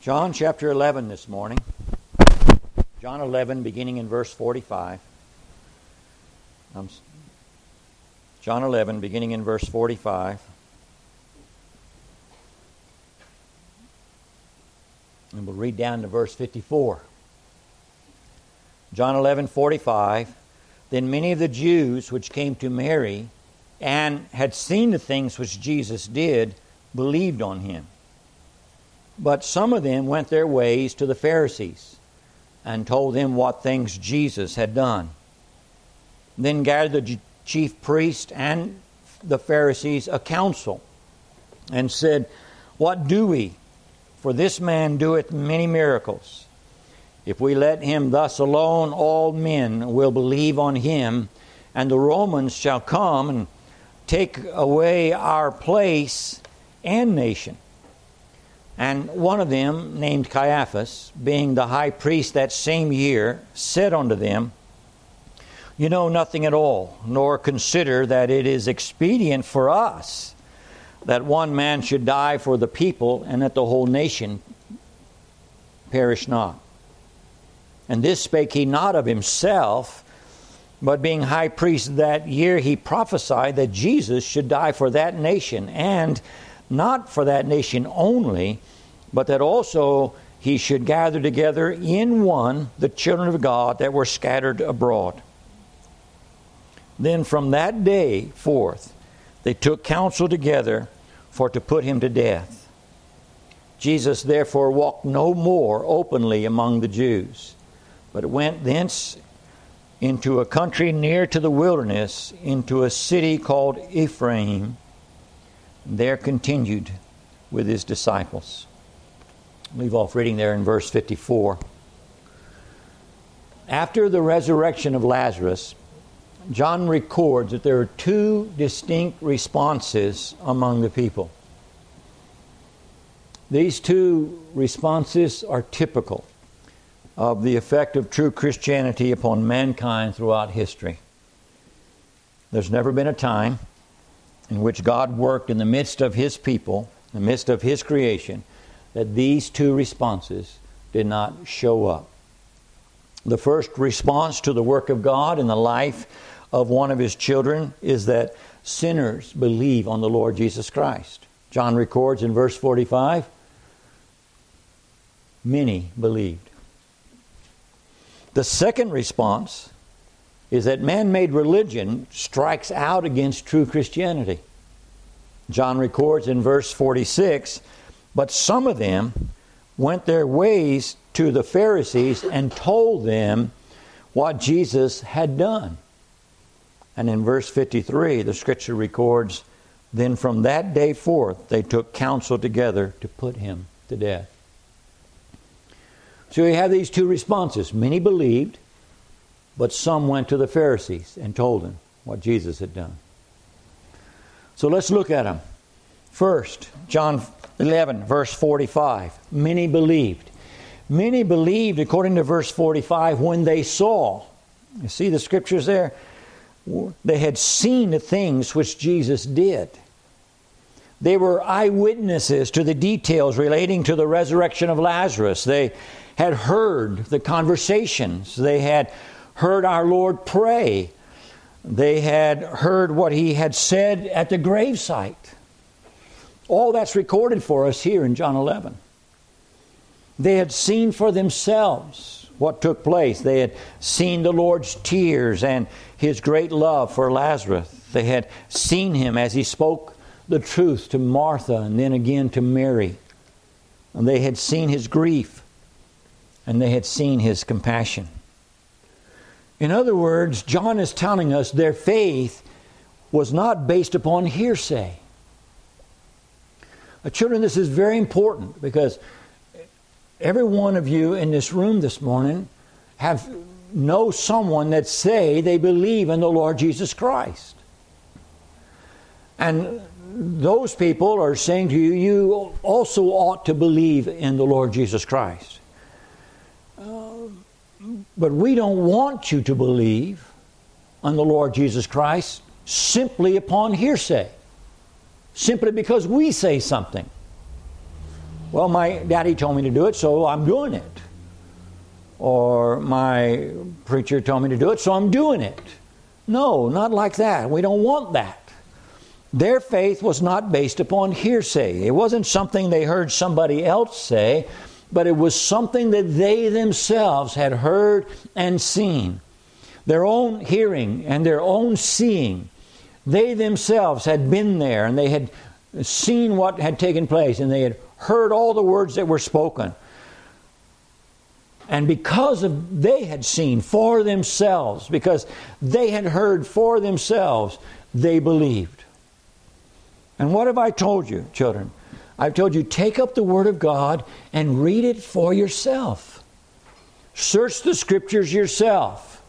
John chapter 11 this morning. John 11, beginning in verse 45. Um, John 11, beginning in verse 45. And we'll read down to verse 54. John 11, 45. Then many of the Jews which came to Mary and had seen the things which Jesus did believed on him. But some of them went their ways to the Pharisees and told them what things Jesus had done. Then gathered the chief priest and the Pharisees a council and said, What do we? For this man doeth many miracles. If we let him thus alone, all men will believe on him, and the Romans shall come and take away our place and nation. And one of them, named Caiaphas, being the high priest that same year, said unto them, You know nothing at all, nor consider that it is expedient for us that one man should die for the people, and that the whole nation perish not. And this spake he not of himself, but being high priest that year, he prophesied that Jesus should die for that nation, and not for that nation only, but that also he should gather together in one the children of God that were scattered abroad. Then from that day forth, they took counsel together for to put him to death. Jesus therefore walked no more openly among the Jews, but went thence into a country near to the wilderness, into a city called Ephraim, there continued with his disciples. Leave off reading there in verse 54. After the resurrection of Lazarus, John records that there are two distinct responses among the people. These two responses are typical of the effect of true Christianity upon mankind throughout history. There's never been a time in which God worked in the midst of His people, in the midst of His creation, that these two responses did not show up. The first response to the work of God in the life of one of His children is that sinners believe on the Lord Jesus Christ. John records in verse 45 many believed. The second response is that man made religion strikes out against true Christianity. John records in verse 46 But some of them went their ways to the Pharisees and told them what Jesus had done. And in verse 53, the scripture records Then from that day forth they took counsel together to put him to death. So we have these two responses. Many believed, but some went to the Pharisees and told them what Jesus had done. So let's look at them. First, John 11, verse 45. Many believed. Many believed, according to verse 45, when they saw. You see the scriptures there? They had seen the things which Jesus did. They were eyewitnesses to the details relating to the resurrection of Lazarus. They had heard the conversations. They had heard our Lord pray. They had heard what he had said at the gravesite. All that's recorded for us here in John 11. They had seen for themselves what took place. They had seen the Lord's tears and his great love for Lazarus. They had seen him as he spoke the truth to Martha and then again to Mary. And they had seen his grief and they had seen his compassion. In other words, John is telling us their faith was not based upon hearsay. Uh, children, this is very important because every one of you in this room this morning have know someone that say they believe in the Lord Jesus Christ. And those people are saying to you, you also ought to believe in the Lord Jesus Christ. But we don't want you to believe on the Lord Jesus Christ simply upon hearsay, simply because we say something. Well, my daddy told me to do it, so I'm doing it. Or my preacher told me to do it, so I'm doing it. No, not like that. We don't want that. Their faith was not based upon hearsay. It wasn't something they heard somebody else say, but it was something that they themselves had heard and seen. Their own hearing and their own seeing. They themselves had been there and they had seen what had taken place and they had heard all the words that were spoken. And because of they had seen for themselves, because they had heard for themselves, they believed. And what have I told you, children? I've told you take up the Word of God and read it for yourself. Search the Scriptures yourself.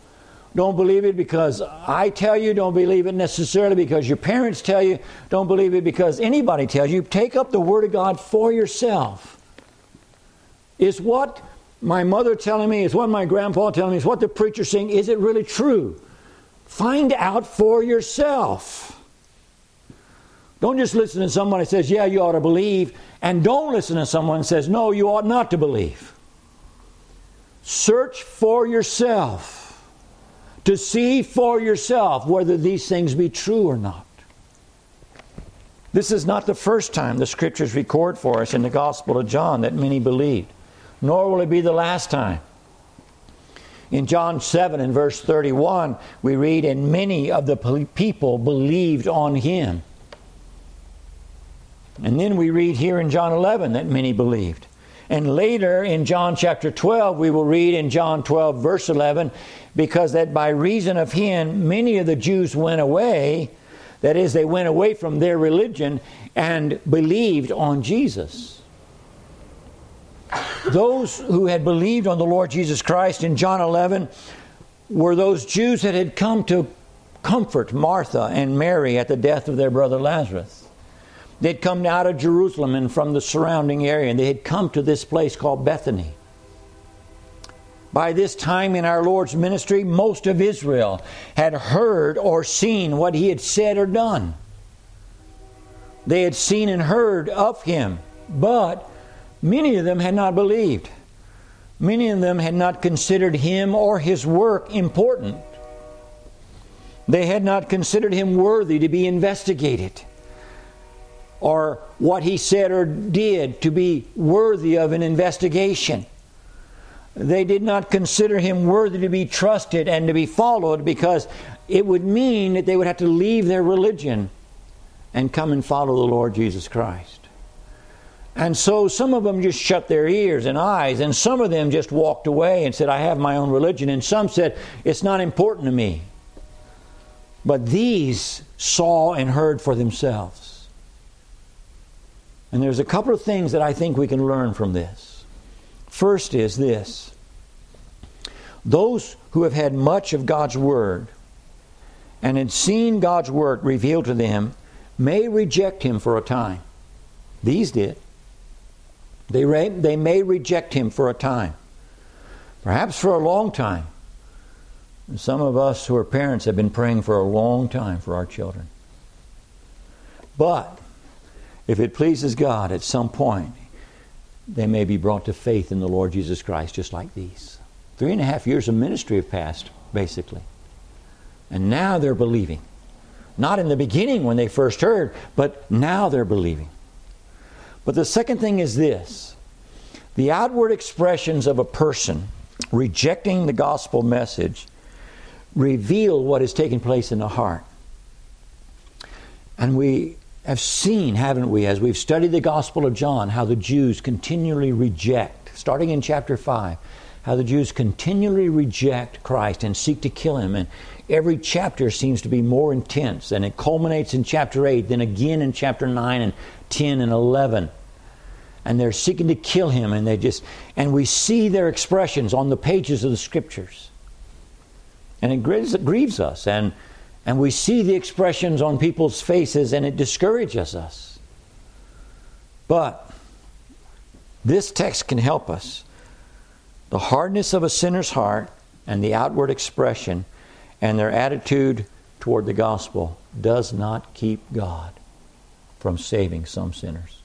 Don't believe it because I tell you. Don't believe it necessarily because your parents tell you. Don't believe it because anybody tells you. Take up the Word of God for yourself. Is what my mother telling me, is what my grandpa telling me, is what the preacher saying, is it really true? Find out for yourself. Don't just listen to someone who says, Yeah, you ought to believe, and don't listen to someone who says, No, you ought not to believe. Search for yourself to see for yourself whether these things be true or not. This is not the first time the scriptures record for us in the Gospel of John that many believed, nor will it be the last time. In John 7 and verse 31, we read, And many of the people believed on him. And then we read here in John 11 that many believed. And later in John chapter 12, we will read in John 12, verse 11, because that by reason of him, many of the Jews went away. That is, they went away from their religion and believed on Jesus. Those who had believed on the Lord Jesus Christ in John 11 were those Jews that had come to comfort Martha and Mary at the death of their brother Lazarus. They'd come out of Jerusalem and from the surrounding area, and they had come to this place called Bethany. By this time in our Lord's ministry, most of Israel had heard or seen what he had said or done. They had seen and heard of him, but many of them had not believed. Many of them had not considered him or his work important. They had not considered him worthy to be investigated or what he said or did to be worthy of an investigation. They did not consider him worthy to be trusted and to be followed because it would mean that they would have to leave their religion and come and follow the Lord Jesus Christ. And so some of them just shut their ears and eyes, and some of them just walked away and said, I have my own religion. And some said, It's not important to me. But these saw and heard for themselves. And there's a couple of things that I think we can learn from this. First is this those who have had much of God's Word and had seen God's Word revealed to them may reject Him for a time. These did. They, re- they may reject Him for a time, perhaps for a long time. Some of us who are parents have been praying for a long time for our children. But if it pleases God at some point, they may be brought to faith in the Lord Jesus Christ, just like these. Three and a half years of ministry have passed, basically. And now they're believing. Not in the beginning when they first heard, but now they're believing. But the second thing is this the outward expressions of a person rejecting the gospel message reveal what is taking place in the heart. And we have seen, haven't we, as we've studied the Gospel of John, how the Jews continually reject, starting in chapter 5, how the Jews continually reject Christ and seek to kill him. And every chapter seems to be more intense, and it culminates in chapter 8, then again in chapter 9 and 10 and 11. And they're seeking to kill him, and they just, and we see their expressions on the pages of the scriptures. And it grieves, it grieves us. And and we see the expressions on people's faces and it discourages us. But this text can help us. The hardness of a sinner's heart and the outward expression and their attitude toward the gospel does not keep God from saving some sinners.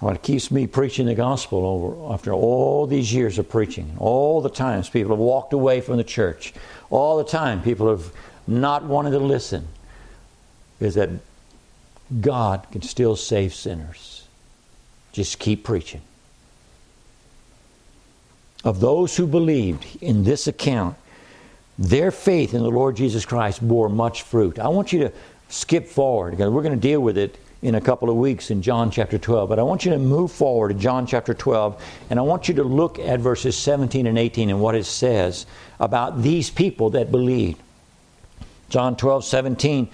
What keeps me preaching the gospel over after all these years of preaching, all the times people have walked away from the church, all the time people have not wanted to listen, is that God can still save sinners. Just keep preaching. Of those who believed in this account, their faith in the Lord Jesus Christ bore much fruit. I want you to skip forward because we're going to deal with it in a couple of weeks in John chapter 12. But I want you to move forward to John chapter 12, and I want you to look at verses 17 and 18 and what it says about these people that believed. John 12, 17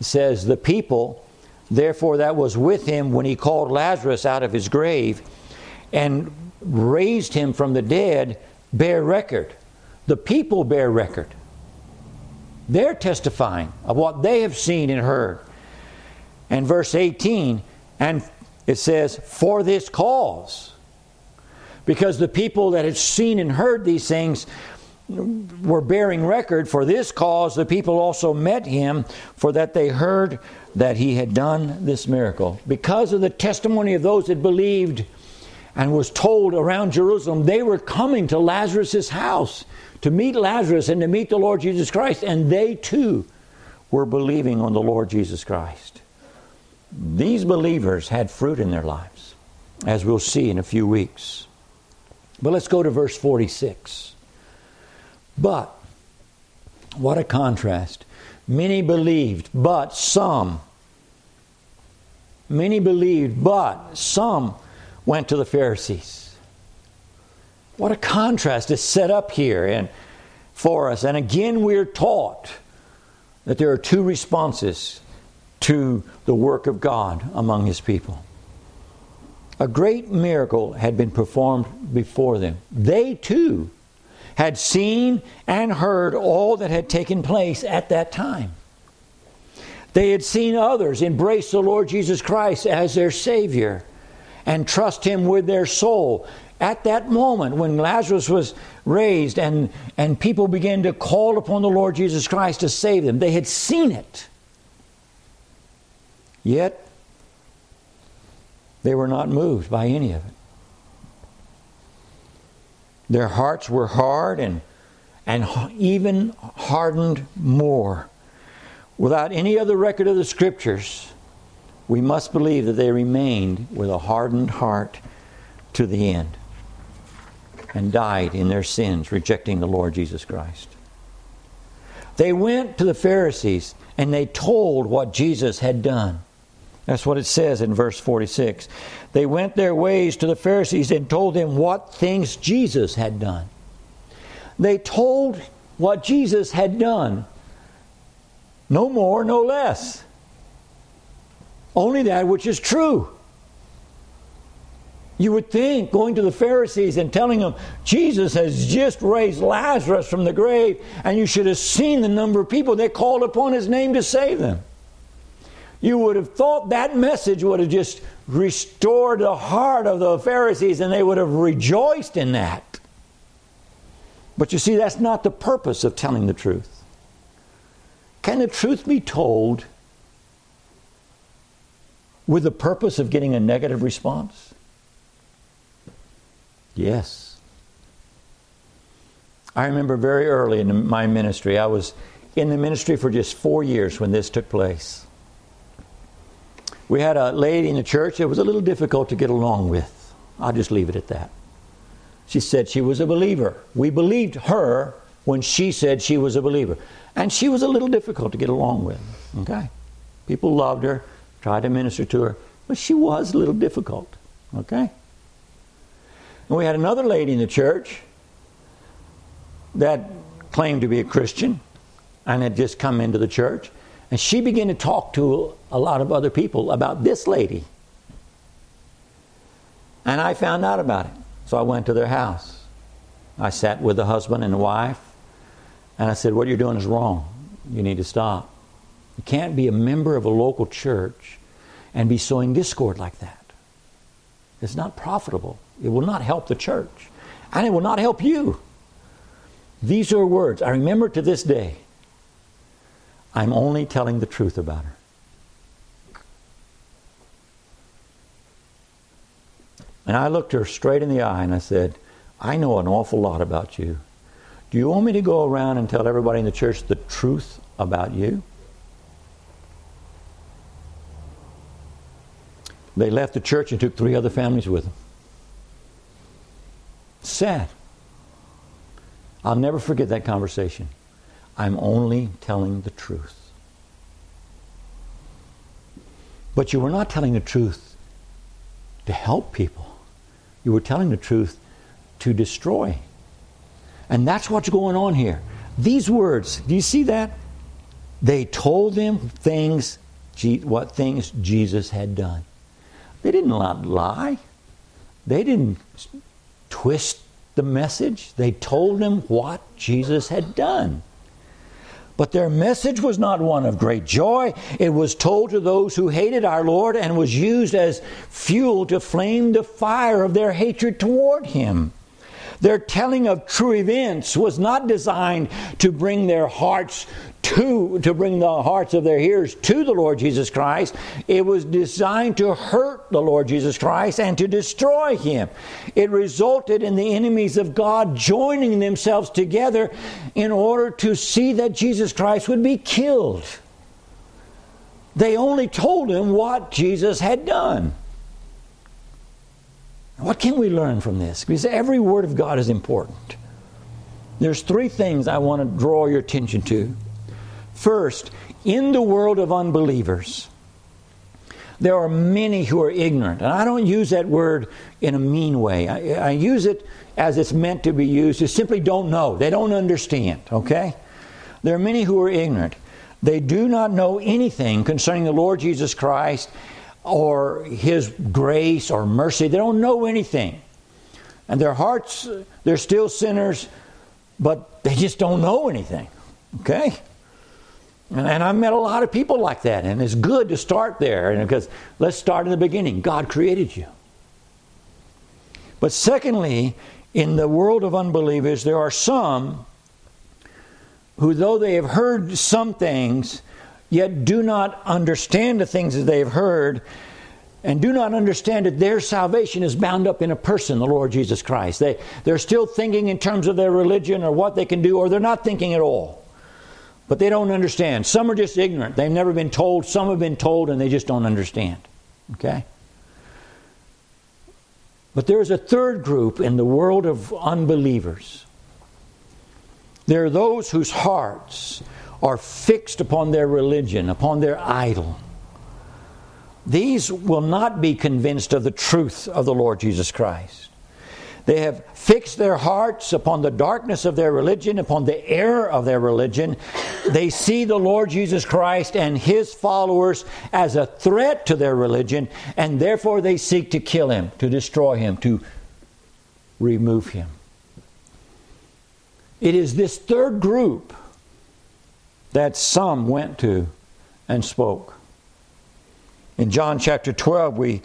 says, The people, therefore, that was with him when he called Lazarus out of his grave and raised him from the dead bear record. The people bear record. They're testifying of what they have seen and heard. And verse 18, and it says, For this cause. Because the people that had seen and heard these things were bearing record for this cause the people also met him for that they heard that he had done this miracle because of the testimony of those that believed and was told around Jerusalem they were coming to Lazarus' house to meet Lazarus and to meet the Lord Jesus Christ and they too were believing on the Lord Jesus Christ these believers had fruit in their lives as we'll see in a few weeks but let's go to verse 46 but, what a contrast. Many believed, but some. Many believed, but some went to the Pharisees. What a contrast is set up here and for us. And again, we're taught that there are two responses to the work of God among His people. A great miracle had been performed before them. They too had seen and heard all that had taken place at that time. They had seen others embrace the Lord Jesus Christ as their Savior and trust Him with their soul. At that moment, when Lazarus was raised and, and people began to call upon the Lord Jesus Christ to save them, they had seen it. Yet, they were not moved by any of it. Their hearts were hard and, and even hardened more. Without any other record of the Scriptures, we must believe that they remained with a hardened heart to the end and died in their sins, rejecting the Lord Jesus Christ. They went to the Pharisees and they told what Jesus had done. That's what it says in verse 46. They went their ways to the Pharisees and told them what things Jesus had done. They told what Jesus had done. No more, no less. Only that which is true. You would think going to the Pharisees and telling them, Jesus has just raised Lazarus from the grave, and you should have seen the number of people that called upon his name to save them you would have thought that message would have just restored the heart of the Pharisees and they would have rejoiced in that. But you see, that's not the purpose of telling the truth. Can the truth be told with the purpose of getting a negative response? Yes. I remember very early in my ministry, I was in the ministry for just four years when this took place we had a lady in the church that was a little difficult to get along with. I'll just leave it at that. She said she was a believer. We believed her when she said she was a believer. And she was a little difficult to get along with. Okay? People loved her, tried to minister to her, but she was a little difficult. Okay? And we had another lady in the church that claimed to be a Christian and had just come into the church. And she began to talk to a lot of other people about this lady. And I found out about it. So I went to their house. I sat with the husband and the wife. And I said, What you're doing is wrong. You need to stop. You can't be a member of a local church and be sowing discord like that. It's not profitable. It will not help the church. And it will not help you. These are words I remember to this day. I'm only telling the truth about her. And I looked her straight in the eye and I said, I know an awful lot about you. Do you want me to go around and tell everybody in the church the truth about you? They left the church and took three other families with them. Sad. I'll never forget that conversation. I'm only telling the truth. But you were not telling the truth to help people. You were telling the truth to destroy. And that's what's going on here. These words, do you see that? They told them things, what things Jesus had done. They didn't lie. They didn't twist the message. They told him what Jesus had done. But their message was not one of great joy. It was told to those who hated our Lord and was used as fuel to flame the fire of their hatred toward him. Their telling of true events was not designed to bring their hearts to, to bring the hearts of their hearers to the Lord Jesus Christ. It was designed to hurt the Lord Jesus Christ and to destroy him. It resulted in the enemies of God joining themselves together in order to see that Jesus Christ would be killed. They only told him what Jesus had done. What can we learn from this? Because every word of God is important. There's three things I want to draw your attention to. First, in the world of unbelievers, there are many who are ignorant. And I don't use that word in a mean way. I, I, use it as it's meant to be used. They simply don't know. They don't understand, okay? There are many who are ignorant. They do not know anything concerning the Lord Jesus Christ or His grace or mercy. They don't know anything. And their hearts, they're still sinners, but they just don't know anything. Okay? And, and I've met a lot of people like that, and it's good to start there and because let's start in the beginning. God created you. But secondly, in the world of unbelievers, there are some who, though they have heard some things, yet do not understand the things that they have heard and do not understand that their salvation is bound up in a person, the Lord Jesus Christ. They, they're still thinking in terms of their religion or what they can do, or they're not thinking at all. But they don't understand. Some are just ignorant. They've never been told. Some have been told and they just don't understand. Okay? But there is a third group in the world of unbelievers. There are those whose hearts are fixed upon their religion, upon their idol. These will not be convinced of the truth of the Lord Jesus Christ. They have fixed their hearts upon the darkness of their religion, upon the error of their religion. They see the Lord Jesus Christ and his followers as a threat to their religion, and therefore they seek to kill him, to destroy him, to remove him. It is this third group that some went to and spoke. In John chapter 12, we,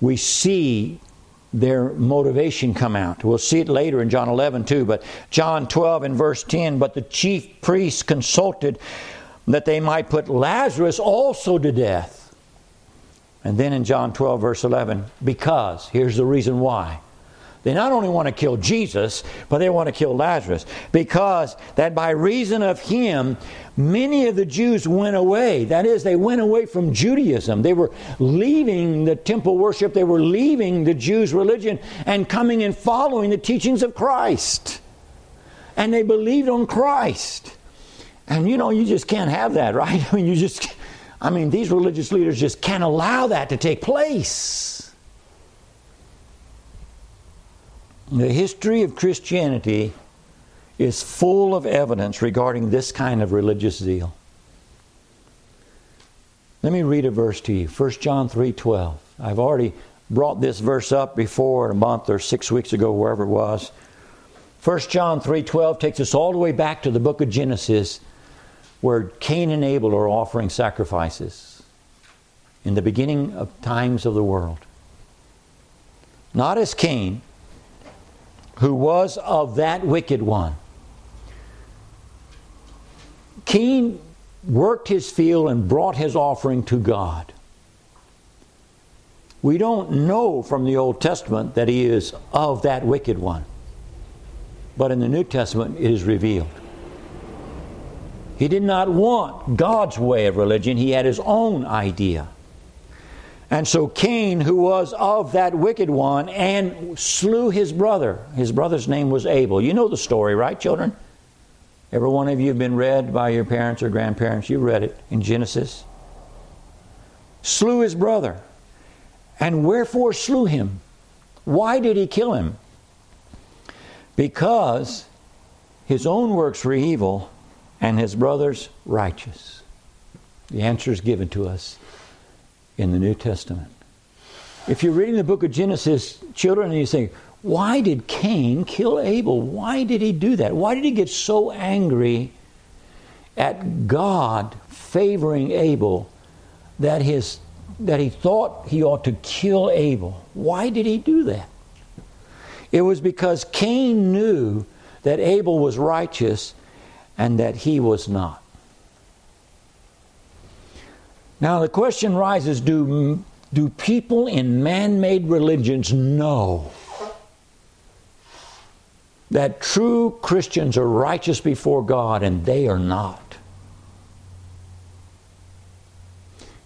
we see their motivation come out. We'll see it later in John 11 too, but John 12 and verse 10 But the chief priests consulted that they might put Lazarus also to death. And then in John 12, verse 11, because, here's the reason why. They not only want to kill Jesus, but they want to kill Lazarus. Because that by reason of him, many of the Jews went away. That is, they went away from Judaism. They were leaving the temple worship, they were leaving the Jews' religion and coming and following the teachings of Christ. And they believed on Christ. And you know, you just can't have that, right? I mean, you just, I mean, these religious leaders just can't allow that to take place. The history of Christianity is full of evidence regarding this kind of religious zeal. Let me read a verse to you. 1 John 3:12. I've already brought this verse up before a month or 6 weeks ago wherever it was. 1 John 3:12 takes us all the way back to the book of Genesis where Cain and Abel are offering sacrifices in the beginning of times of the world. Not as Cain, who was of that wicked one. Cain worked his field and brought his offering to God. we don't know from the Old Testament that he is of that wicked one. But in the New Testament, it is revealed. He did not want God's way of religion, he had his own idea. And so Cain, who was of that wicked one, and slew his brother. His brother's name was Abel. You know the story, right, children? Every one of you have been read by your parents or grandparents. You read it in Genesis. Slew his brother. And wherefore slew him? Why did he kill him? Because his own works were evil and his brother's righteous. The answer is given to us in the New Testament. If you're reading the book of Genesis, children, and you say, why did Cain kill Abel? Why did he do that? Why did he get so angry at God favoring Abel that his that he thought he ought to kill Abel? Why did he do that? It was because Cain knew that Abel was righteous and that he was not. Now the question rises do, do people in man made religions know that true Christians are righteous before God and they are not?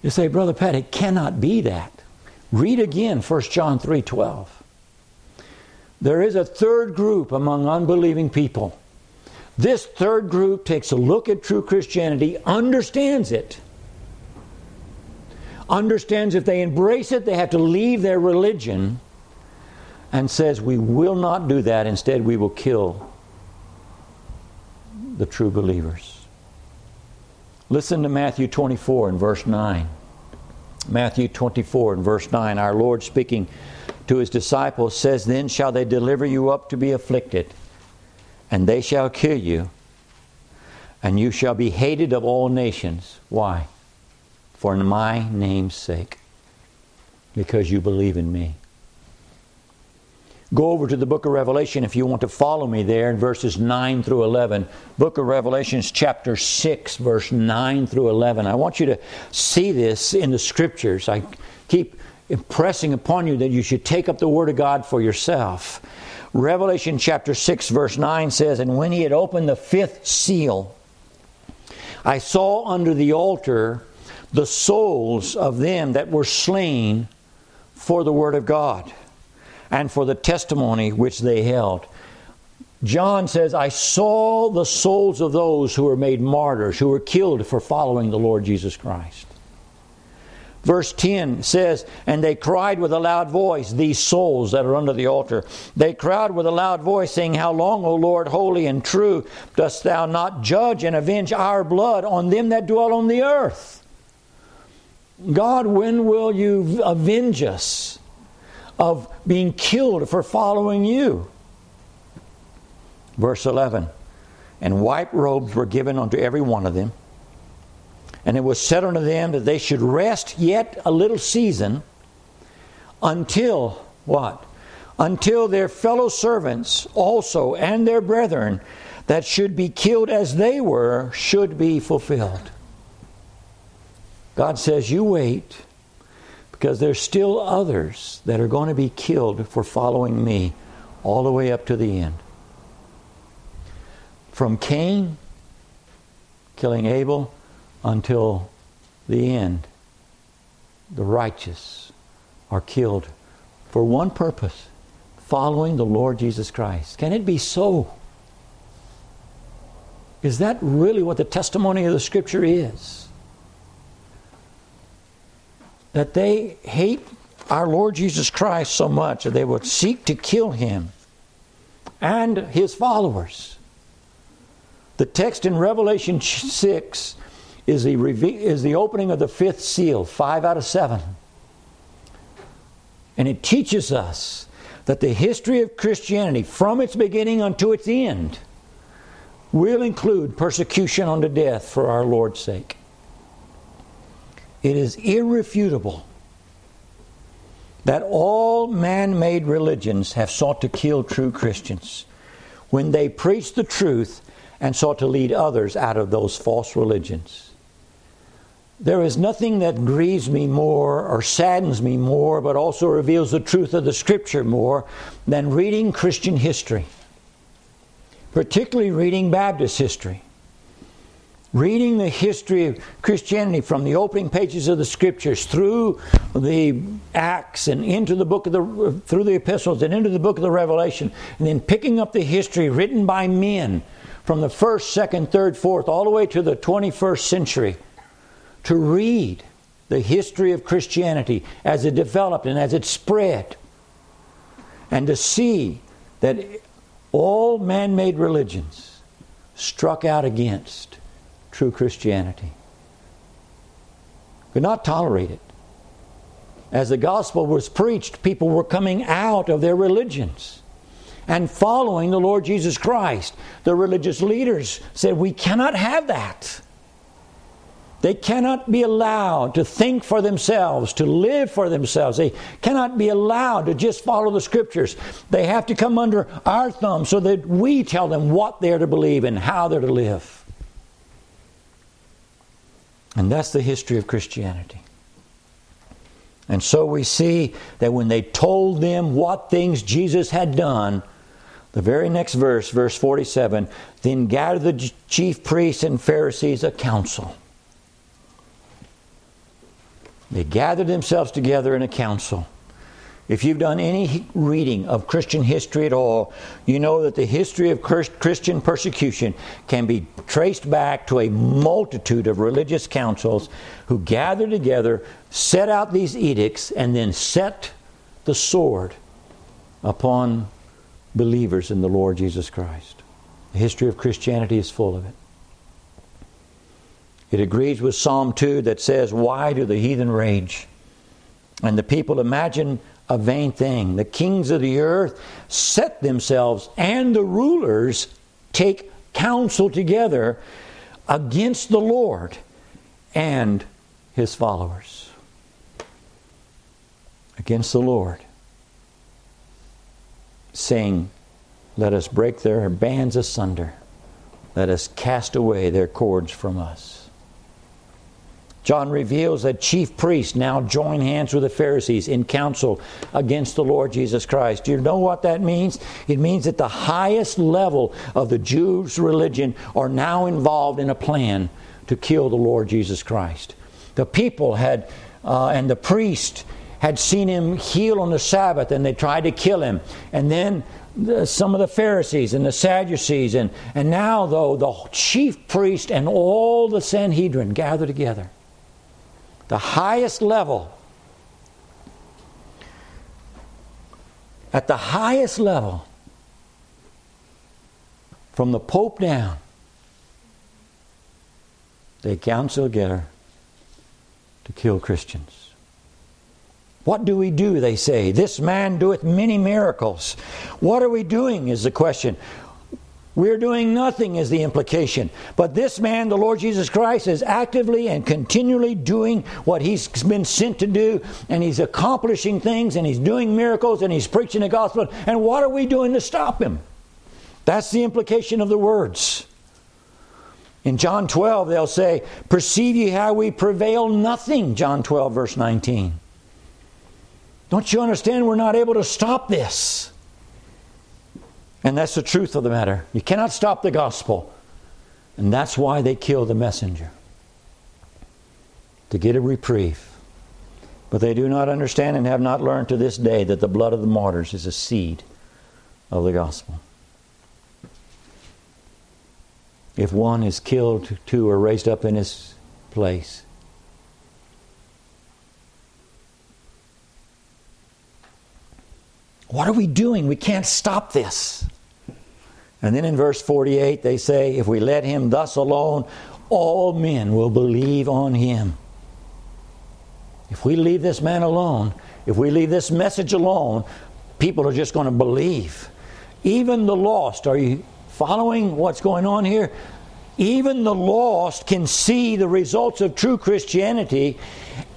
You say, Brother Pat, it cannot be that. Read again 1 John 3 12. There is a third group among unbelieving people. This third group takes a look at true Christianity, understands it, understands if they embrace it, they have to leave their religion, and says, We will not do that. Instead, we will kill the true believers. Listen to Matthew 24 and verse 9. Matthew 24 and verse 9, our Lord speaking to his disciples says, Then shall they deliver you up to be afflicted, and they shall kill you, and you shall be hated of all nations. Why? For my name's sake, because you believe in me. Go over to the book of Revelation if you want to follow me there in verses 9 through 11. Book of Revelations, chapter 6, verse 9 through 11. I want you to see this in the scriptures. I keep impressing upon you that you should take up the Word of God for yourself. Revelation chapter 6, verse 9 says, And when he had opened the fifth seal, I saw under the altar the souls of them that were slain for the Word of God and for the testimony which they held. John says, I saw the souls of those who were made martyrs, who were killed for following the Lord Jesus Christ. Verse 10 says, And they cried with a loud voice, these souls that are under the altar. They cried with a loud voice, saying, How long, O Lord, holy and true, dost thou not judge and avenge our blood on them that dwell on the earth? God, when will you avenge us of being killed for following you? Verse 11 And white robes were given unto every one of them and it was said unto them that they should rest yet a little season until what? Until their fellow servants also and their brethren that should be killed as they were should be fulfilled. God says, You wait, because there's still others that are going to be killed for following me all the way up to the end. From Cain killing Abel until the end. The righteous are killed for one purpose following the Lord Jesus Christ. Can it be so? Is that really what the testimony of the Scripture is? That they hate our Lord Jesus Christ so much that they would seek to kill him and his followers. The text in Revelation 6 is the, is the opening of the fifth seal, five out of seven. And it teaches us that the history of Christianity, from its beginning unto its end, will include persecution unto death for our Lord's sake. It is irrefutable that all man made religions have sought to kill true Christians when they preach the truth and sought to lead others out of those false religions. There is nothing that grieves me more or saddens me more, but also reveals the truth of the Scripture more than reading Christian history, particularly reading Baptist history. Reading the history of Christianity from the opening pages of the Scriptures through the Acts and into the book of the through the epistles and into the book of the Revelation, and then picking up the history written by men from the first, second, third, fourth, all the way to the 21st century to read the history of Christianity as it developed and as it spread, and to see that all man made religions struck out against true Christianity. Could not tolerate it. As the gospel was preached, people were coming out of their religions and following the Lord Jesus Christ. The religious leaders said, We cannot have that. They cannot be allowed to think for themselves, to live for themselves. They cannot be allowed to just follow the scriptures. They have to come under our thumb so that we tell them what they're to believe and how they're to live. And that's the history of Christianity. And so we see that when they told them what things Jesus had done, the very next verse, verse 47, then gathered the chief priests and Pharisees a council. They gathered themselves together in a council. If you've done any reading of Christian history at all, you know that the history of Christian persecution can be traced back to a multitude of religious councils who gathered together, set out these edicts, and then set the sword upon believers in the Lord Jesus Christ. The history of Christianity is full of it. It agrees with Psalm 2 that says, Why do the heathen rage? And the people imagine a vain thing. The kings of the earth set themselves, and the rulers take counsel together against the Lord and his followers. Against the Lord saying, Let us break their bands asunder. Let us cast away their cords from us. John reveals that chief priests now join hands with the Pharisees in council against the Lord Jesus Christ. Do you know what that means? It means that the highest level of the Jews' religion are now involved in a plan to kill the Lord Jesus Christ. The people had, uh, and the priest had seen him heal on the Sabbath and they tried to kill him. And then the, some of the Pharisees and the Sadducees, and, and now, though, the chief priest and all the Sanhedrin gather together. The highest level, at the highest level, from the Pope down, they counsel together to kill Christians. What do we do? They say. This man doeth many miracles. What are we doing? Is the question. We're doing nothing, is the implication. But this man, the Lord Jesus Christ, is actively and continually doing what he's been sent to do, and he's accomplishing things, and he's doing miracles, and he's preaching the gospel. And what are we doing to stop him? That's the implication of the words. In John 12, they'll say, Perceive ye how we prevail nothing, John 12, verse 19. Don't you understand? We're not able to stop this. And that's the truth of the matter. You cannot stop the gospel. And that's why they kill the messenger to get a reprieve. But they do not understand and have not learned to this day that the blood of the martyrs is a seed of the gospel. If one is killed, two are raised up in his place. What are we doing? We can't stop this. And then in verse 48, they say, If we let him thus alone, all men will believe on him. If we leave this man alone, if we leave this message alone, people are just going to believe. Even the lost, are you following what's going on here? Even the lost can see the results of true Christianity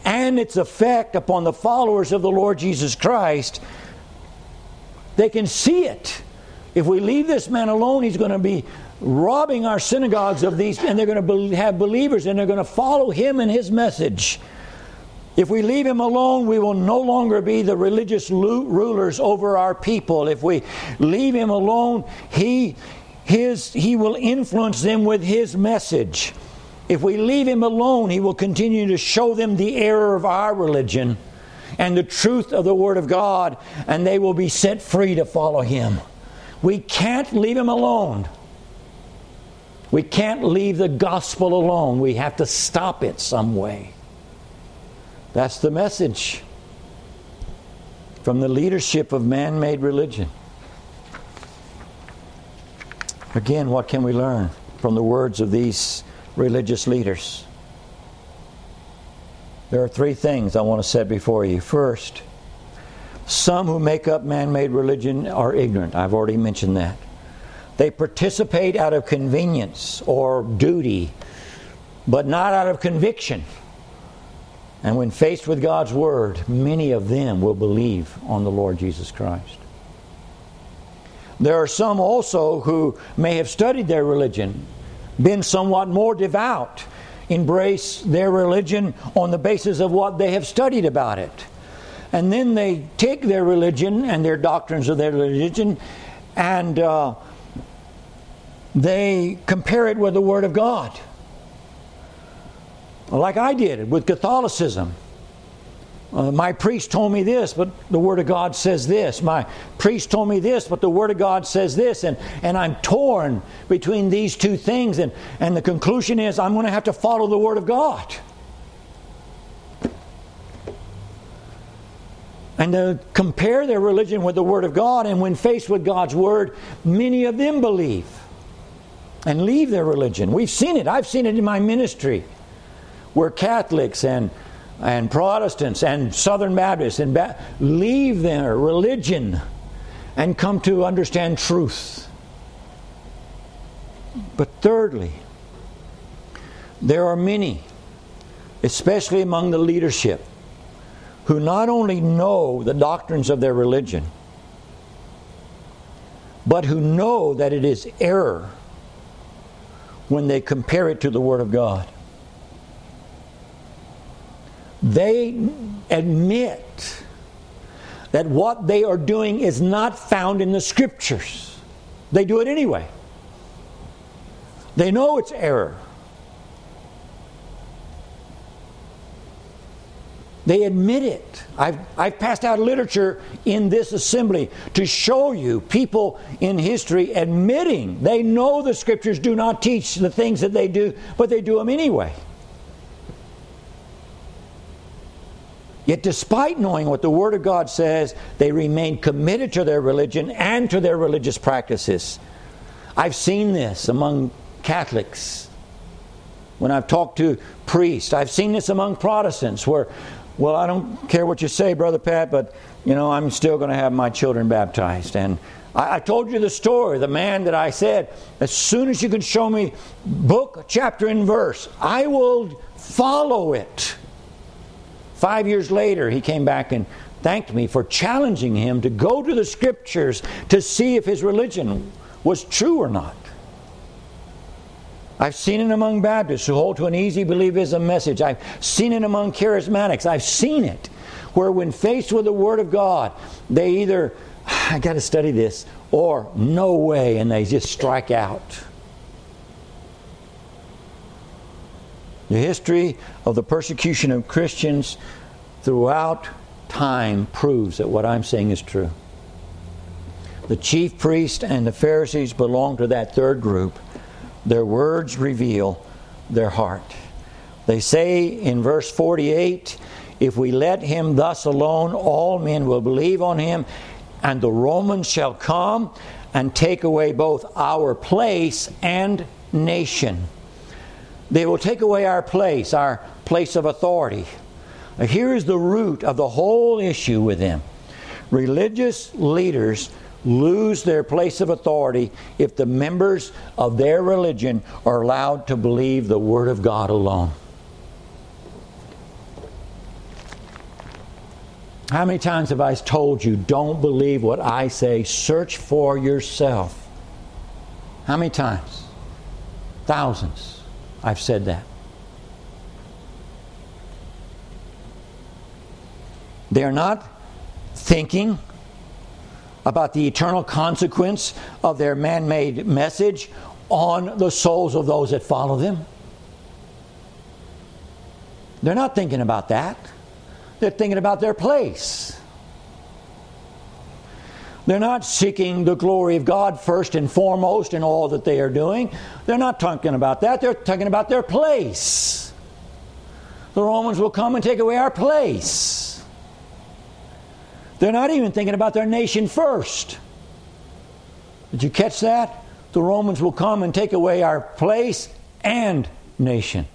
and its effect upon the followers of the Lord Jesus Christ. They can see it. If we leave this man alone, he's going to be robbing our synagogues of these, and they're going to have believers and they're going to follow him and his message. If we leave him alone, we will no longer be the religious rulers over our people. If we leave him alone, he, his, he will influence them with his message. If we leave him alone, he will continue to show them the error of our religion and the truth of the Word of God, and they will be set free to follow him. We can't leave him alone. We can't leave the gospel alone. We have to stop it some way. That's the message from the leadership of man made religion. Again, what can we learn from the words of these religious leaders? There are three things I want to set before you. First, some who make up man made religion are ignorant. I've already mentioned that. They participate out of convenience or duty, but not out of conviction. And when faced with God's Word, many of them will believe on the Lord Jesus Christ. There are some also who may have studied their religion, been somewhat more devout, embrace their religion on the basis of what they have studied about it. And then they take their religion and their doctrines of their religion and uh, they compare it with the Word of God like I did with Catholicism. Uh, my priest told me this, but the Word of God says this. My priest told me this, but the Word of God says this. And, and I'm torn between these two things. And, and the conclusion is I'm going to have to follow the Word of God. And to compare their religion with the Word of God, and when faced with God's Word, many of them believe and leave their religion. We've seen it. I've seen it in my ministry where Catholics and and Protestants and Southern Baptists and ba- leave their religion and come to understand truth. But thirdly, there are many, especially among the leadership, who not only know the doctrines of their religion, but who know that it is error when they compare it to the Word of God they admit that what they are doing is not found in the scriptures. They do it anyway. They know it's error. They admit it. I've, I've passed out literature in this assembly to show you people in history admitting they know the scriptures do not teach the things that they do, but they do them anyway. Yet, despite knowing what the Word of God says, they remain committed to their religion and to their religious practices. I've seen this among Catholics. When I've talked to priests, I've seen this among Protestants where, well, I don't care what you say, Brother Pat, but, you know, I'm still going to have my children baptized. And I, I told you the story, the man that I said, as soon as you can show me book, chapter, and verse, I will follow it. Five years later, he came back and thanked me for challenging him to go to the scriptures to see if his religion was true or not. I've seen it among Baptists who hold to an easy believism message. I've seen it among charismatics. I've seen it where, when faced with the Word of God, they either, I got to study this, or no way, and they just strike out. The history of the persecution of Christians throughout time proves that what I'm saying is true. The chief priests and the Pharisees belong to that third group. Their words reveal their heart. They say in verse 48 if we let him thus alone, all men will believe on him, and the Romans shall come and take away both our place and nation. They will take away our place, our place of authority. Here is the root of the whole issue with them. Religious leaders lose their place of authority if the members of their religion are allowed to believe the Word of God alone. How many times have I told you, don't believe what I say, search for yourself? How many times? Thousands. I've said that. They're not thinking about the eternal consequence of their man made message on the souls of those that follow them. They're not thinking about that. They're thinking about their place. They're not seeking the glory of God first and foremost in all that they are doing. They're not talking about that. They're talking about their place. The Romans will come and take away our place. They're not even thinking about their nation first. Did you catch that? The Romans will come and take away our place and nation.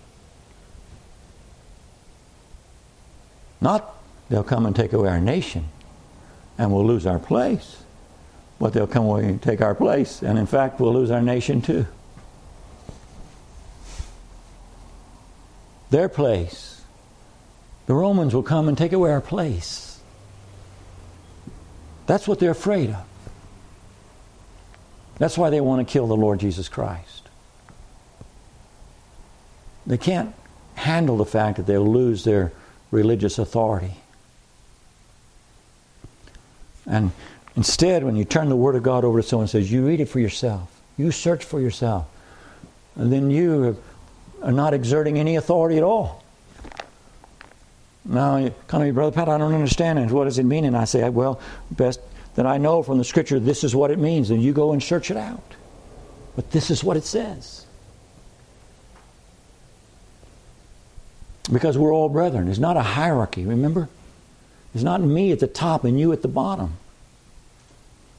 Not they'll come and take away our nation and we'll lose our place, but they'll come away and take our place, and in fact, we'll lose our nation too. Their place. The Romans will come and take away our place. That's what they're afraid of. That's why they want to kill the Lord Jesus Christ. They can't handle the fact that they'll lose their religious authority. And instead, when you turn the Word of God over to someone says, you read it for yourself, you search for yourself, and then you are not exerting any authority at all. Now, come to me, Brother Pat, I don't understand it. What does it mean? And I say, well, best that I know from the Scripture, this is what it means. And you go and search it out. But this is what it says. Because we're all brethren. It's not a hierarchy, remember? It's not me at the top and you at the bottom.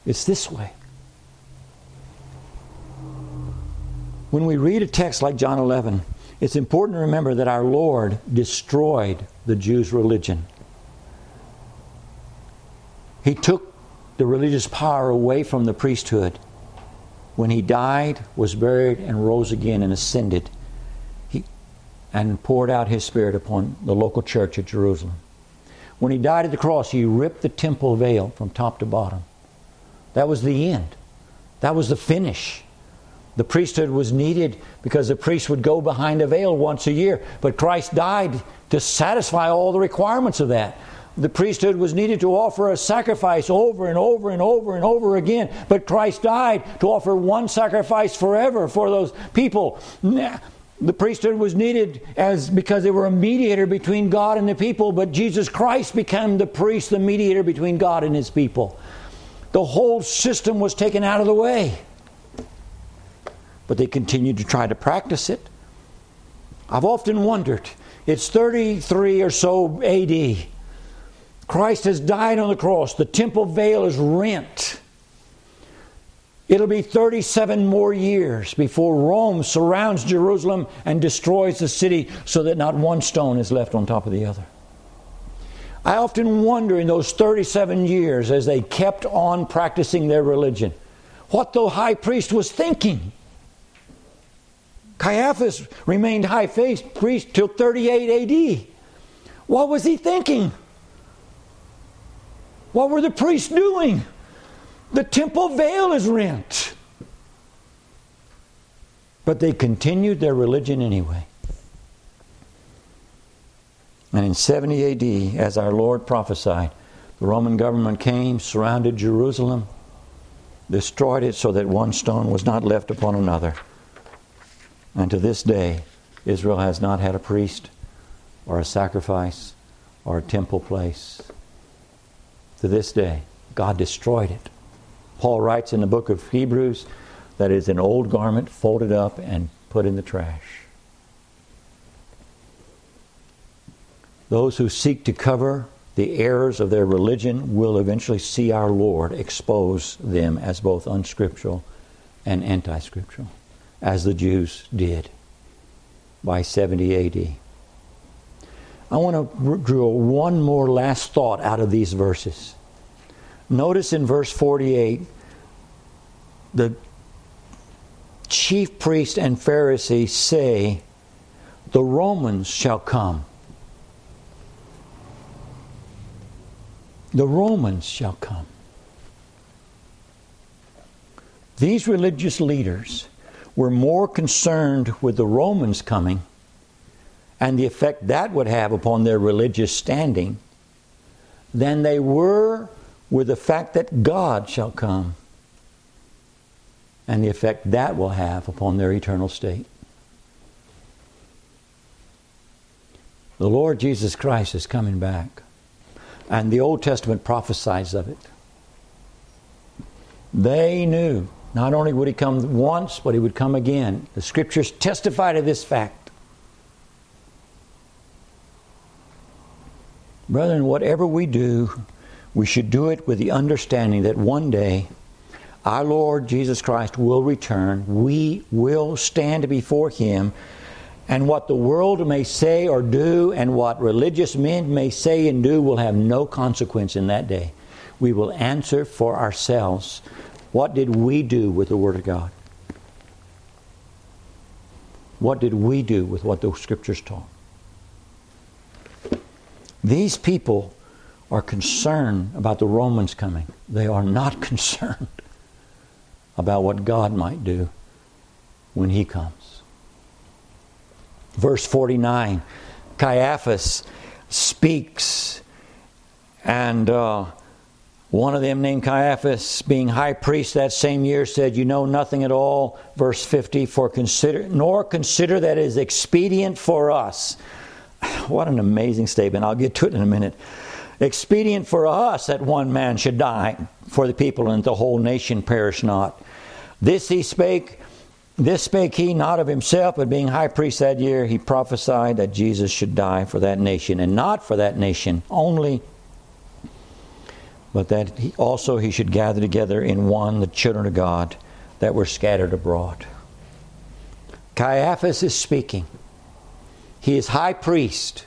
It's this way. When we read a text like John 11, it's important to remember that our Lord destroyed the Jews' religion. He took the religious power away from the priesthood. When he died, was buried, and rose again and ascended, he, and poured out his Spirit upon the local church at Jerusalem. When he died at the cross, he ripped the temple veil from top to bottom. That was the end. That was the finish. The priesthood was needed because the priest would go behind a veil once a year, but Christ died to satisfy all the requirements of that. The priesthood was needed to offer a sacrifice over and over and over and over again, but Christ died to offer one sacrifice forever for those people the priesthood was needed as because they were a mediator between God and the people, but Jesus Christ became the priest, the mediator between God and his people. The whole system was taken out of the way. But they continued to try to practice it. I've often wondered, it's 33 or so AD. Christ has died on the cross. The temple veil is rent. It'll be 37 more years before Rome surrounds Jerusalem and destroys the city so that not one stone is left on top of the other. I often wonder in those 37 years as they kept on practicing their religion, what the high priest was thinking. Caiaphas remained high priest till 38 AD. What was he thinking? What were the priests doing? The temple veil is rent. But they continued their religion anyway. And in 70 AD, as our Lord prophesied, the Roman government came, surrounded Jerusalem, destroyed it so that one stone was not left upon another. And to this day, Israel has not had a priest or a sacrifice or a temple place. To this day, God destroyed it. Paul writes in the book of Hebrews that is an old garment folded up and put in the trash. Those who seek to cover the errors of their religion will eventually see our Lord expose them as both unscriptural and anti scriptural, as the Jews did by 70 AD. I want to draw one more last thought out of these verses. Notice in verse 48 the chief priest and Pharisee say, The Romans shall come. The Romans shall come. These religious leaders were more concerned with the Romans coming and the effect that would have upon their religious standing than they were with the fact that God shall come and the effect that will have upon their eternal state. The Lord Jesus Christ is coming back, and the Old Testament prophesies of it. They knew not only would he come once, but he would come again. The scriptures testify to this fact. Brethren, whatever we do, we should do it with the understanding that one day our Lord Jesus Christ will return. We will stand before him. And what the world may say or do, and what religious men may say and do, will have no consequence in that day. We will answer for ourselves what did we do with the Word of God? What did we do with what the Scriptures taught? These people are concerned about the Romans coming. They are not concerned about what God might do when He comes. Verse 49 Caiaphas speaks and. Uh, one of them, named Caiaphas, being high priest that same year, said, You know nothing at all. Verse 50 For consider, nor consider that it is expedient for us. What an amazing statement. I'll get to it in a minute. Expedient for us that one man should die for the people and the whole nation perish not. This he spake, this spake he not of himself, but being high priest that year, he prophesied that Jesus should die for that nation, and not for that nation only, but that he, also he should gather together in one the children of God that were scattered abroad. Caiaphas is speaking. He is high priest.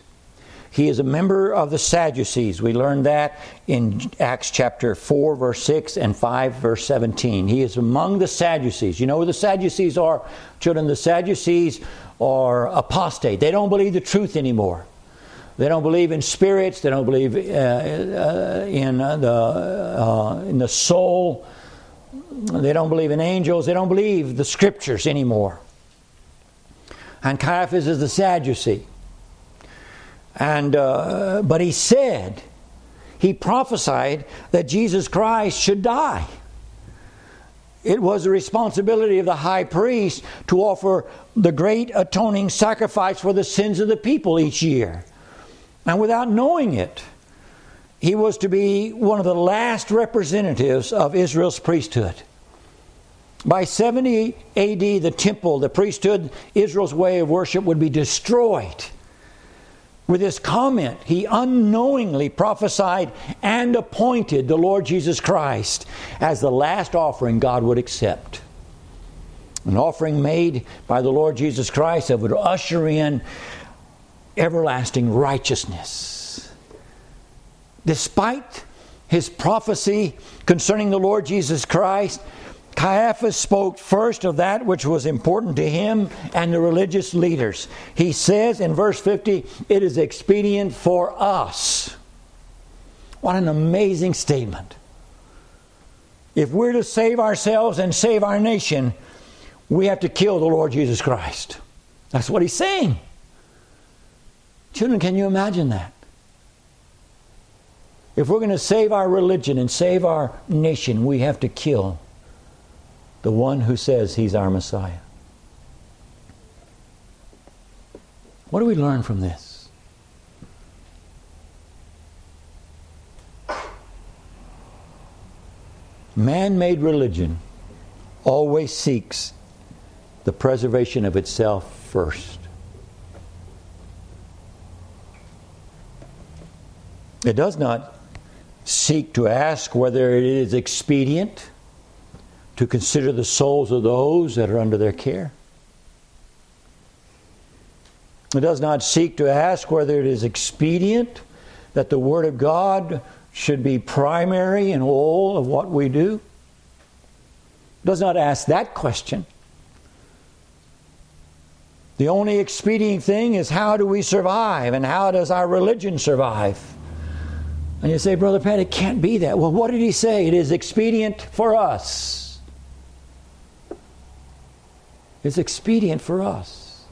He is a member of the Sadducees. We learned that in Acts chapter 4, verse 6 and 5, verse 17. He is among the Sadducees. You know who the Sadducees are? Children, the Sadducees are apostate. They don't believe the truth anymore. They don't believe in spirits. They don't believe uh, uh, in uh, the uh, in the soul. They don't believe in angels. They don't believe the scriptures anymore. And Caiaphas is the Sadducee. And uh, but he said, he prophesied that Jesus Christ should die. It was the responsibility of the high priest to offer the great atoning sacrifice for the sins of the people each year. And without knowing it, he was to be one of the last representatives of Israel's priesthood. By 70 AD, the temple, the priesthood, Israel's way of worship would be destroyed. With this comment, he unknowingly prophesied and appointed the Lord Jesus Christ as the last offering God would accept. An offering made by the Lord Jesus Christ that would usher in everlasting righteousness. Despite his prophecy concerning the Lord Jesus Christ, Caiaphas spoke first of that which was important to him and the religious leaders. He says in verse 50, It is expedient for us. What an amazing statement. If we're to save ourselves and save our nation, we have to kill the Lord Jesus Christ. That's what he's saying. Children, can you imagine that? If we're going to save our religion and save our nation, we have to kill the one who says he's our Messiah. What do we learn from this? Man made religion always seeks the preservation of itself first. It does not seek to ask whether it is expedient to consider the souls of those that are under their care. It does not seek to ask whether it is expedient that the Word of God should be primary in all of what we do. It does not ask that question. The only expedient thing is how do we survive and how does our religion survive? And you say, Brother Pat, it can't be that. Well, what did he say? It is expedient for us. Is expedient for us.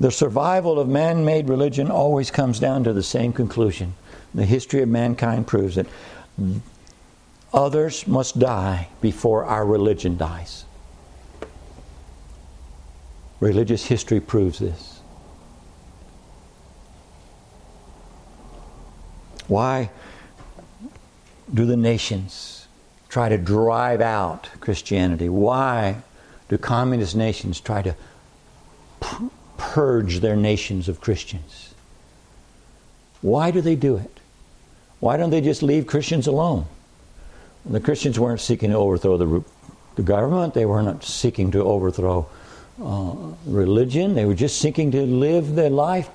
The survival of man made religion always comes down to the same conclusion. The history of mankind proves it. Others must die before our religion dies. Religious history proves this. Why do the nations try to drive out Christianity? Why do communist nations try to purge their nations of Christians? Why do they do it? Why don't they just leave Christians alone? The Christians weren't seeking to overthrow the, the government, they weren't seeking to overthrow uh, religion, they were just seeking to live their life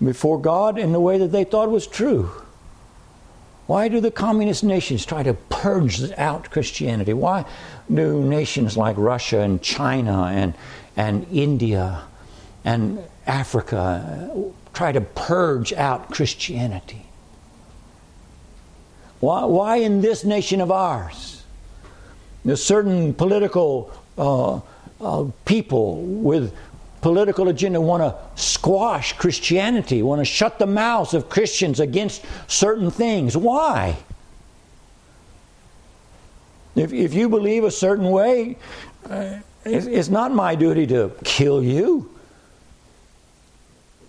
before God in the way that they thought was true. Why do the communist nations try to purge out Christianity? Why do nations like Russia and China and, and India and Africa try to purge out Christianity? Why, why in this nation of ours? There's certain political uh, uh, people with political agenda want to squash Christianity, want to shut the mouths of Christians against certain things. Why? If, if you believe a certain way, uh, it's, it's not my duty to kill you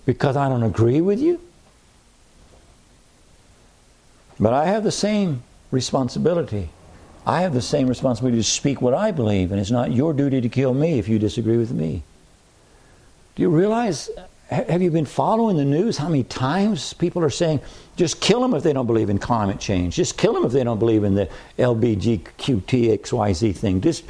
because I don't agree with you. But I have the same responsibility. I have the same responsibility to speak what I believe, and it's not your duty to kill me if you disagree with me. Do you realize? Have you been following the news? How many times people are saying, just kill them if they don't believe in climate change. Just kill them if they don't believe in the LBGQTXYZ thing. Just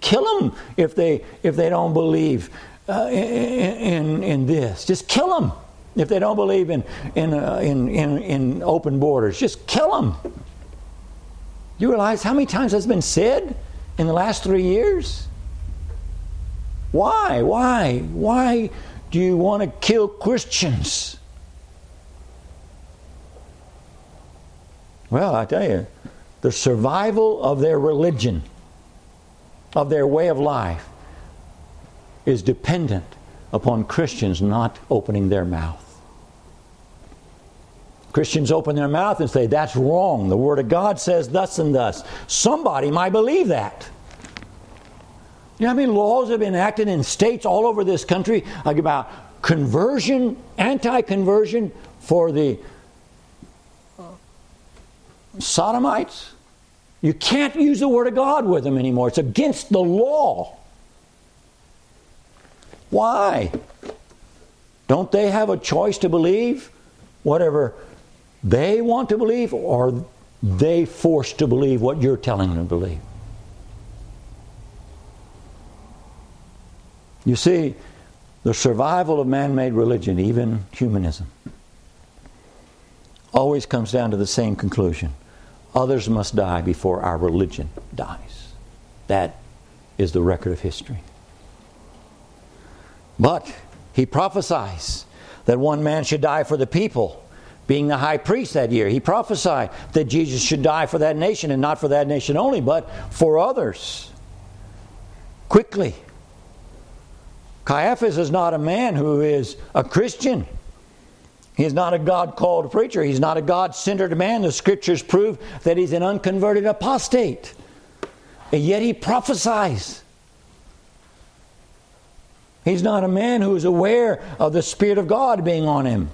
kill them if they, if they don't believe uh, in, in, in this. Just kill them. If they don't believe in, in, uh, in, in, in open borders, just kill them. You realize how many times that's been said in the last three years? Why? Why? Why do you want to kill Christians? Well, I tell you, the survival of their religion, of their way of life, is dependent upon Christians not opening their mouth. Christians open their mouth and say, That's wrong. The Word of God says thus and thus. Somebody might believe that. You know how many laws have been enacted in states all over this country about conversion, anti conversion for the sodomites? You can't use the Word of God with them anymore. It's against the law. Why? Don't they have a choice to believe whatever they want to believe, or are they forced to believe what you're telling them to believe? You see, the survival of man made religion, even humanism, always comes down to the same conclusion others must die before our religion dies. That is the record of history. But he prophesies that one man should die for the people being the high priest that year. He prophesied that Jesus should die for that nation and not for that nation only, but for others. Quickly. Caiaphas is not a man who is a Christian. He's not a God called preacher. He's not a God centered man. The scriptures prove that he's an unconverted apostate. And yet he prophesies. He's not a man who is aware of the Spirit of God being on him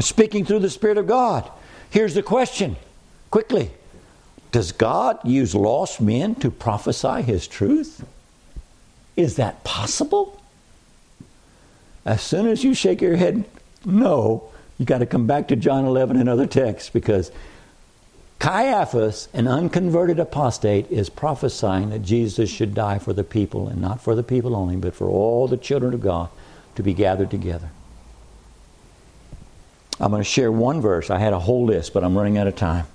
speaking through the Spirit of God. Here's the question quickly Does God use lost men to prophesy His truth? Is that possible? As soon as you shake your head, no, you got to come back to John 11 and other texts because Caiaphas, an unconverted apostate, is prophesying that Jesus should die for the people, and not for the people only, but for all the children of God to be gathered together. I'm going to share one verse. I had a whole list, but I'm running out of time.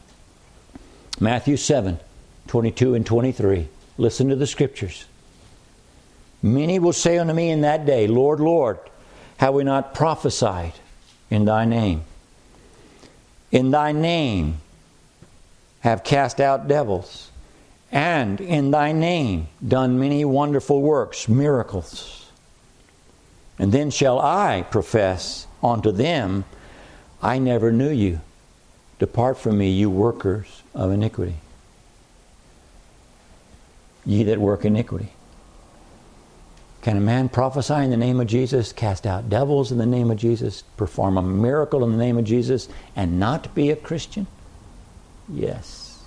Matthew 7 22 and 23. Listen to the scriptures. Many will say unto me in that day, Lord, Lord, have we not prophesied in thy name? In thy name have cast out devils, and in thy name done many wonderful works, miracles. And then shall I profess unto them, I never knew you. Depart from me, you workers of iniquity. Ye that work iniquity. Can a man prophesy in the name of Jesus, cast out devils in the name of Jesus, perform a miracle in the name of Jesus, and not be a Christian? Yes.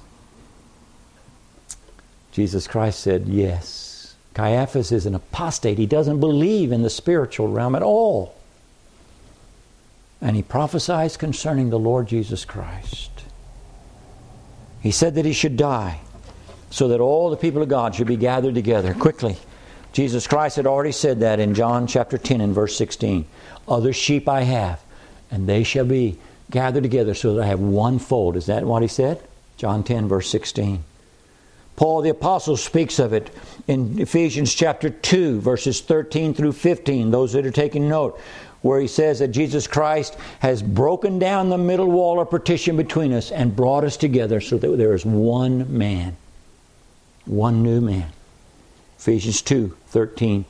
Jesus Christ said, Yes. Caiaphas is an apostate. He doesn't believe in the spiritual realm at all. And he prophesies concerning the Lord Jesus Christ. He said that he should die so that all the people of God should be gathered together quickly. Jesus Christ had already said that in John chapter 10 and verse 16. Other sheep I have, and they shall be gathered together so that I have one fold. Is that what he said? John 10, verse 16. Paul the Apostle speaks of it in Ephesians chapter 2, verses 13 through 15, those that are taking note, where he says that Jesus Christ has broken down the middle wall of partition between us and brought us together so that there is one man, one new man. Ephesians 2 13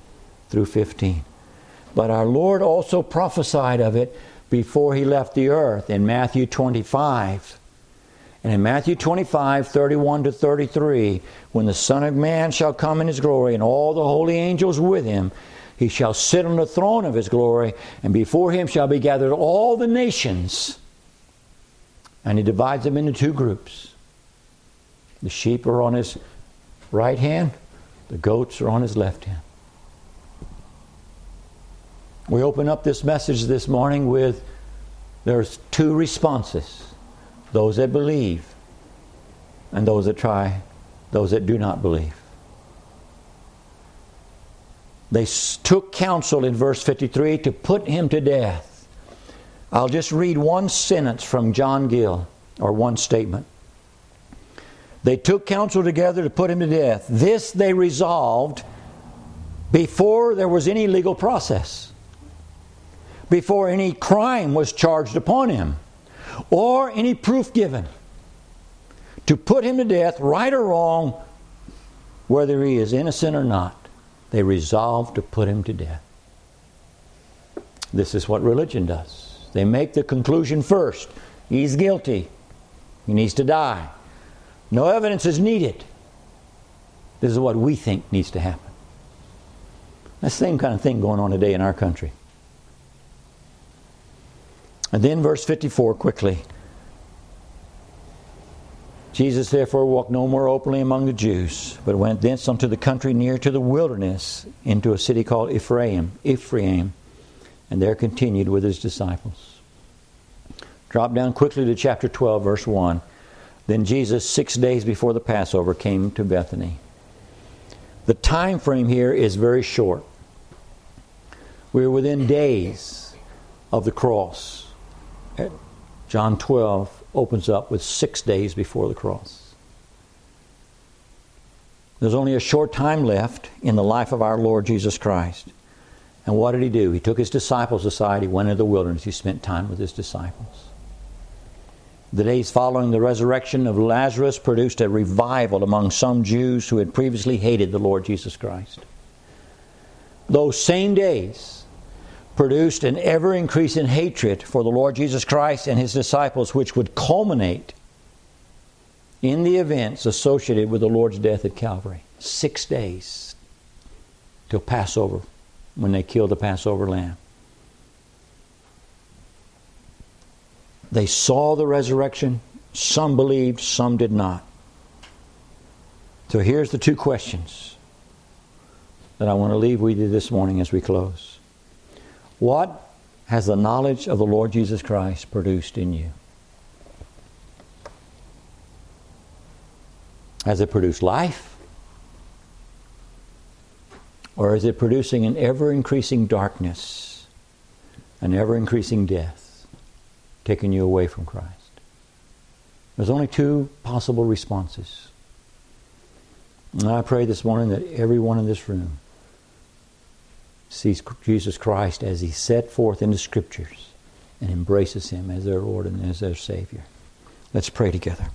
through 15. But our Lord also prophesied of it before he left the earth in Matthew 25. And in Matthew 25, 31 to 33, when the Son of Man shall come in his glory and all the holy angels with him, he shall sit on the throne of his glory, and before him shall be gathered all the nations. And he divides them into two groups. The sheep are on his right hand, the goats are on his left hand. We open up this message this morning with there's two responses those that believe and those that try, those that do not believe. They took counsel in verse 53 to put him to death. I'll just read one sentence from John Gill, or one statement. They took counsel together to put him to death. This they resolved before there was any legal process, before any crime was charged upon him, or any proof given. To put him to death, right or wrong, whether he is innocent or not, they resolved to put him to death. This is what religion does. They make the conclusion first he's guilty, he needs to die. No evidence is needed. This is what we think needs to happen. That's the same kind of thing going on today in our country. And then, verse 54, quickly. Jesus therefore walked no more openly among the Jews, but went thence unto the country near to the wilderness, into a city called Ephraim, Ephraim, and there continued with his disciples. Drop down quickly to chapter 12, verse 1. Then Jesus, six days before the Passover, came to Bethany. The time frame here is very short. We're within days of the cross. John 12 opens up with six days before the cross. There's only a short time left in the life of our Lord Jesus Christ. And what did he do? He took his disciples aside, he went into the wilderness, he spent time with his disciples. The days following the resurrection of Lazarus produced a revival among some Jews who had previously hated the Lord Jesus Christ. Those same days produced an ever increasing hatred for the Lord Jesus Christ and his disciples, which would culminate in the events associated with the Lord's death at Calvary. Six days till Passover, when they killed the Passover lamb. They saw the resurrection. Some believed, some did not. So here's the two questions that I want to leave with you this morning as we close. What has the knowledge of the Lord Jesus Christ produced in you? Has it produced life? Or is it producing an ever increasing darkness, an ever increasing death? taken you away from Christ. There's only two possible responses. And I pray this morning that everyone in this room sees Jesus Christ as He's set forth in the Scriptures and embraces Him as their Lord and as their Savior. Let's pray together.